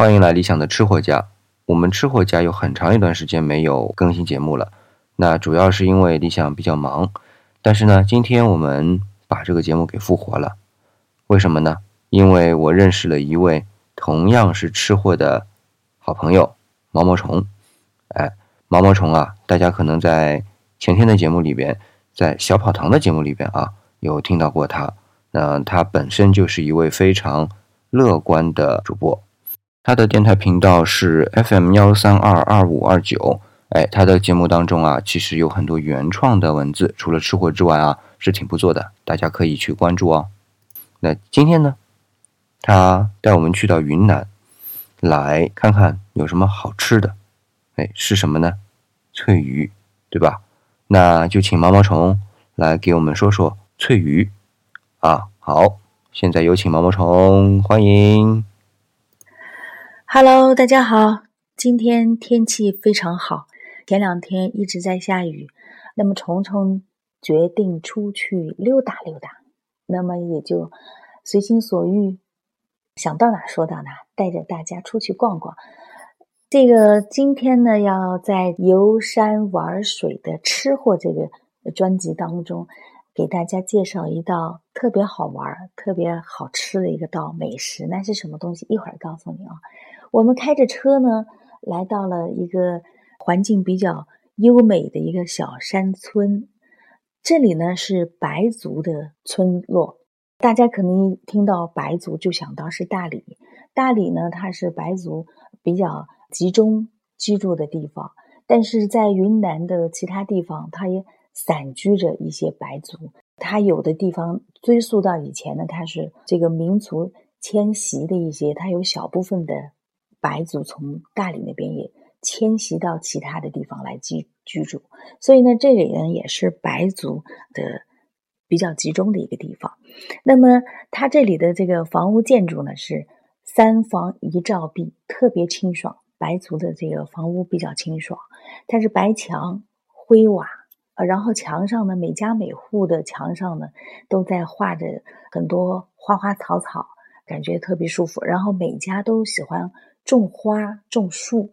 欢迎来理想的吃货家。我们吃货家有很长一段时间没有更新节目了，那主要是因为理想比较忙。但是呢，今天我们把这个节目给复活了。为什么呢？因为我认识了一位同样是吃货的好朋友毛毛虫。哎，毛毛虫啊，大家可能在前天的节目里边，在小跑堂的节目里边啊，有听到过他。那他本身就是一位非常乐观的主播。他的电台频道是 FM 幺三二二五二九，哎，他的节目当中啊，其实有很多原创的文字，除了吃货之外啊，是挺不错的，大家可以去关注哦。那今天呢，他带我们去到云南，来看看有什么好吃的，哎，是什么呢？脆鱼，对吧？那就请毛毛虫来给我们说说脆鱼啊。好，现在有请毛毛虫，欢迎。Hello，大家好。今天天气非常好，前两天一直在下雨。那么虫虫决定出去溜达溜达，那么也就随心所欲，想到哪说到哪，带着大家出去逛逛。这个今天呢，要在游山玩水的吃货这个专辑当中，给大家介绍一道特别好玩、特别好吃的一个道美食。那是什么东西？一会儿告诉你啊。我们开着车呢，来到了一个环境比较优美的一个小山村。这里呢是白族的村落，大家可能听到白族就想到是大理。大理呢，它是白族比较集中居住的地方，但是在云南的其他地方，它也散居着一些白族。它有的地方追溯到以前呢，它是这个民族迁徙的一些，它有小部分的。白族从大理那边也迁徙到其他的地方来居居住，所以呢，这里呢也是白族的比较集中的一个地方。那么，它这里的这个房屋建筑呢是三房一照壁，特别清爽。白族的这个房屋比较清爽，它是白墙灰瓦，然后墙上呢，每家每户的墙上呢都在画着很多花花草草，感觉特别舒服。然后每家都喜欢。种花种树，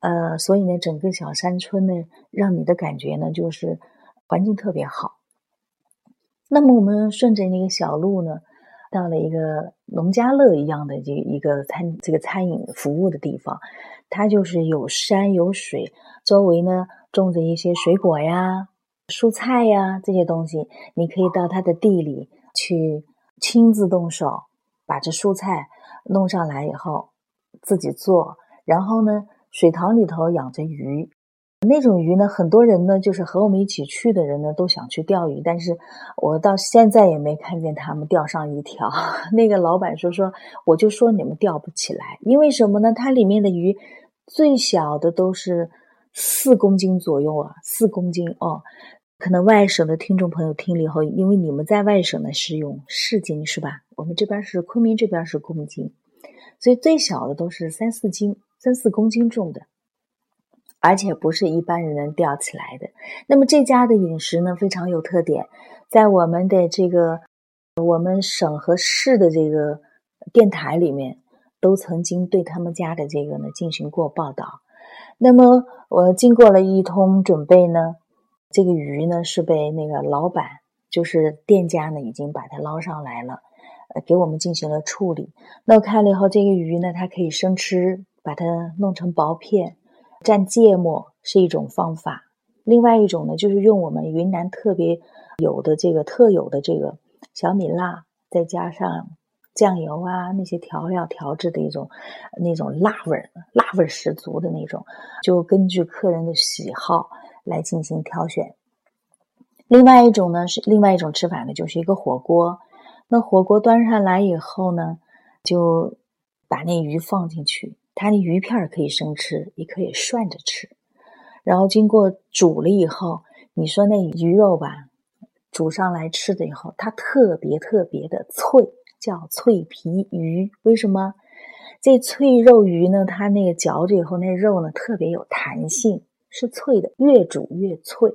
呃，所以呢，整个小山村呢，让你的感觉呢，就是环境特别好。那么我们顺着那个小路呢，到了一个农家乐一样的这一个餐这个餐饮服务的地方，它就是有山有水，周围呢种着一些水果呀、蔬菜呀这些东西，你可以到他的地里去亲自动手把这蔬菜弄上来以后。自己做，然后呢，水塘里头养着鱼，那种鱼呢，很多人呢，就是和我们一起去的人呢，都想去钓鱼，但是我到现在也没看见他们钓上一条。那个老板说说，我就说你们钓不起来，因为什么呢？它里面的鱼最小的都是四公斤左右啊，四公斤哦。可能外省的听众朋友听了以后，因为你们在外省呢是用市斤是吧？我们这边是昆明这边是公斤。所以最小的都是三四斤、三四公斤重的，而且不是一般人能钓起来的。那么这家的饮食呢非常有特点，在我们的这个我们省和市的这个电台里面，都曾经对他们家的这个呢进行过报道。那么我经过了一通准备呢，这个鱼呢是被那个老板，就是店家呢已经把它捞上来了。呃，给我们进行了处理。那我看了以后，这个鱼呢，它可以生吃，把它弄成薄片，蘸芥末是一种方法。另外一种呢，就是用我们云南特别有的这个特有的这个小米辣，再加上酱油啊那些调料调制的一种那种辣味儿，辣味儿十足的那种，就根据客人的喜好来进行挑选。另外一种呢，是另外一种吃法呢，就是一个火锅。那火锅端上来以后呢，就把那鱼放进去。它那鱼片可以生吃，也可以涮着吃。然后经过煮了以后，你说那鱼肉吧，煮上来吃的以后，它特别特别的脆，叫脆皮鱼。为什么？这脆肉鱼呢？它那个嚼着以后，那肉呢特别有弹性，是脆的，越煮越脆。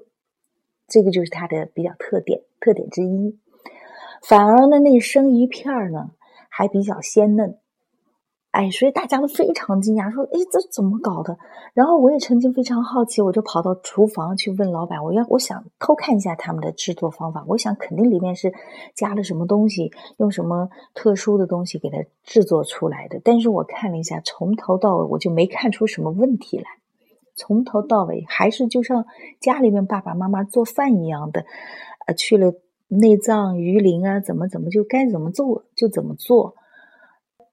这个就是它的比较特点，特点之一。反而呢，那生鱼片呢还比较鲜嫩，哎，所以大家都非常惊讶，说：“哎，这怎么搞的？”然后我也曾经非常好奇，我就跑到厨房去问老板：“我要，我想偷看一下他们的制作方法。我想肯定里面是加了什么东西，用什么特殊的东西给它制作出来的。”但是我看了一下，从头到尾我就没看出什么问题来，从头到尾还是就像家里面爸爸妈妈做饭一样的，呃，去了内脏、鱼鳞啊，怎么怎么就该怎么做就怎么做。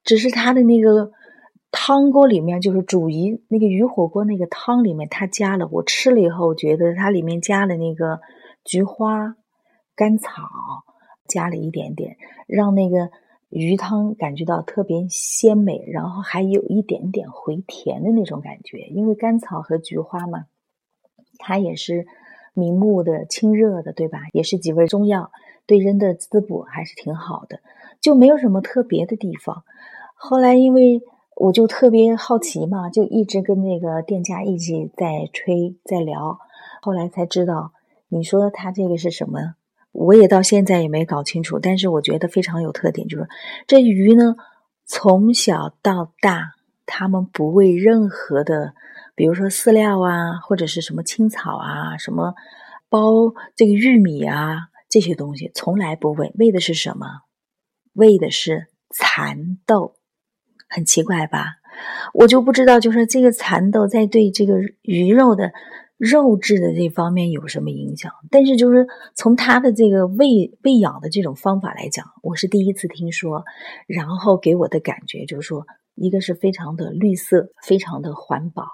只是他的那个汤锅里面，就是煮鱼那个鱼火锅那个汤里面，他加了。我吃了以后，觉得它里面加了那个菊花、甘草，加了一点点，让那个鱼汤感觉到特别鲜美，然后还有一点点回甜的那种感觉。因为甘草和菊花嘛，它也是明目的、清热的，对吧？也是几味中药，对人的滋补还是挺好的。就没有什么特别的地方。后来因为我就特别好奇嘛，就一直跟那个店家一起在吹在聊。后来才知道，你说他这个是什么？我也到现在也没搞清楚。但是我觉得非常有特点，就是这鱼呢，从小到大，他们不喂任何的，比如说饲料啊，或者是什么青草啊，什么包这个玉米啊这些东西，从来不喂。喂的是什么？喂的是蚕豆，很奇怪吧？我就不知道，就是这个蚕豆在对这个鱼肉的肉质的这方面有什么影响。但是，就是从它的这个喂喂养的这种方法来讲，我是第一次听说。然后给我的感觉就是说，一个是非常的绿色，非常的环保，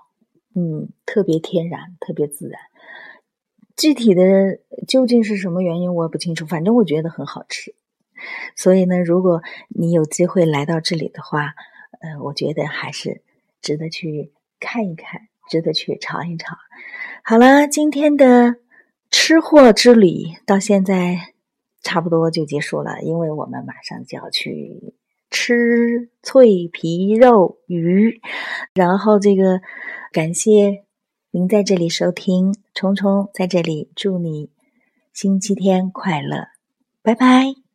嗯，特别天然，特别自然。具体的究竟是什么原因，我也不清楚。反正我觉得很好吃。所以呢，如果你有机会来到这里的话，呃，我觉得还是值得去看一看，值得去尝一尝。好了，今天的吃货之旅到现在差不多就结束了，因为我们马上就要去吃脆皮肉鱼。然后这个感谢您在这里收听，虫虫在这里祝你星期天快乐，拜拜。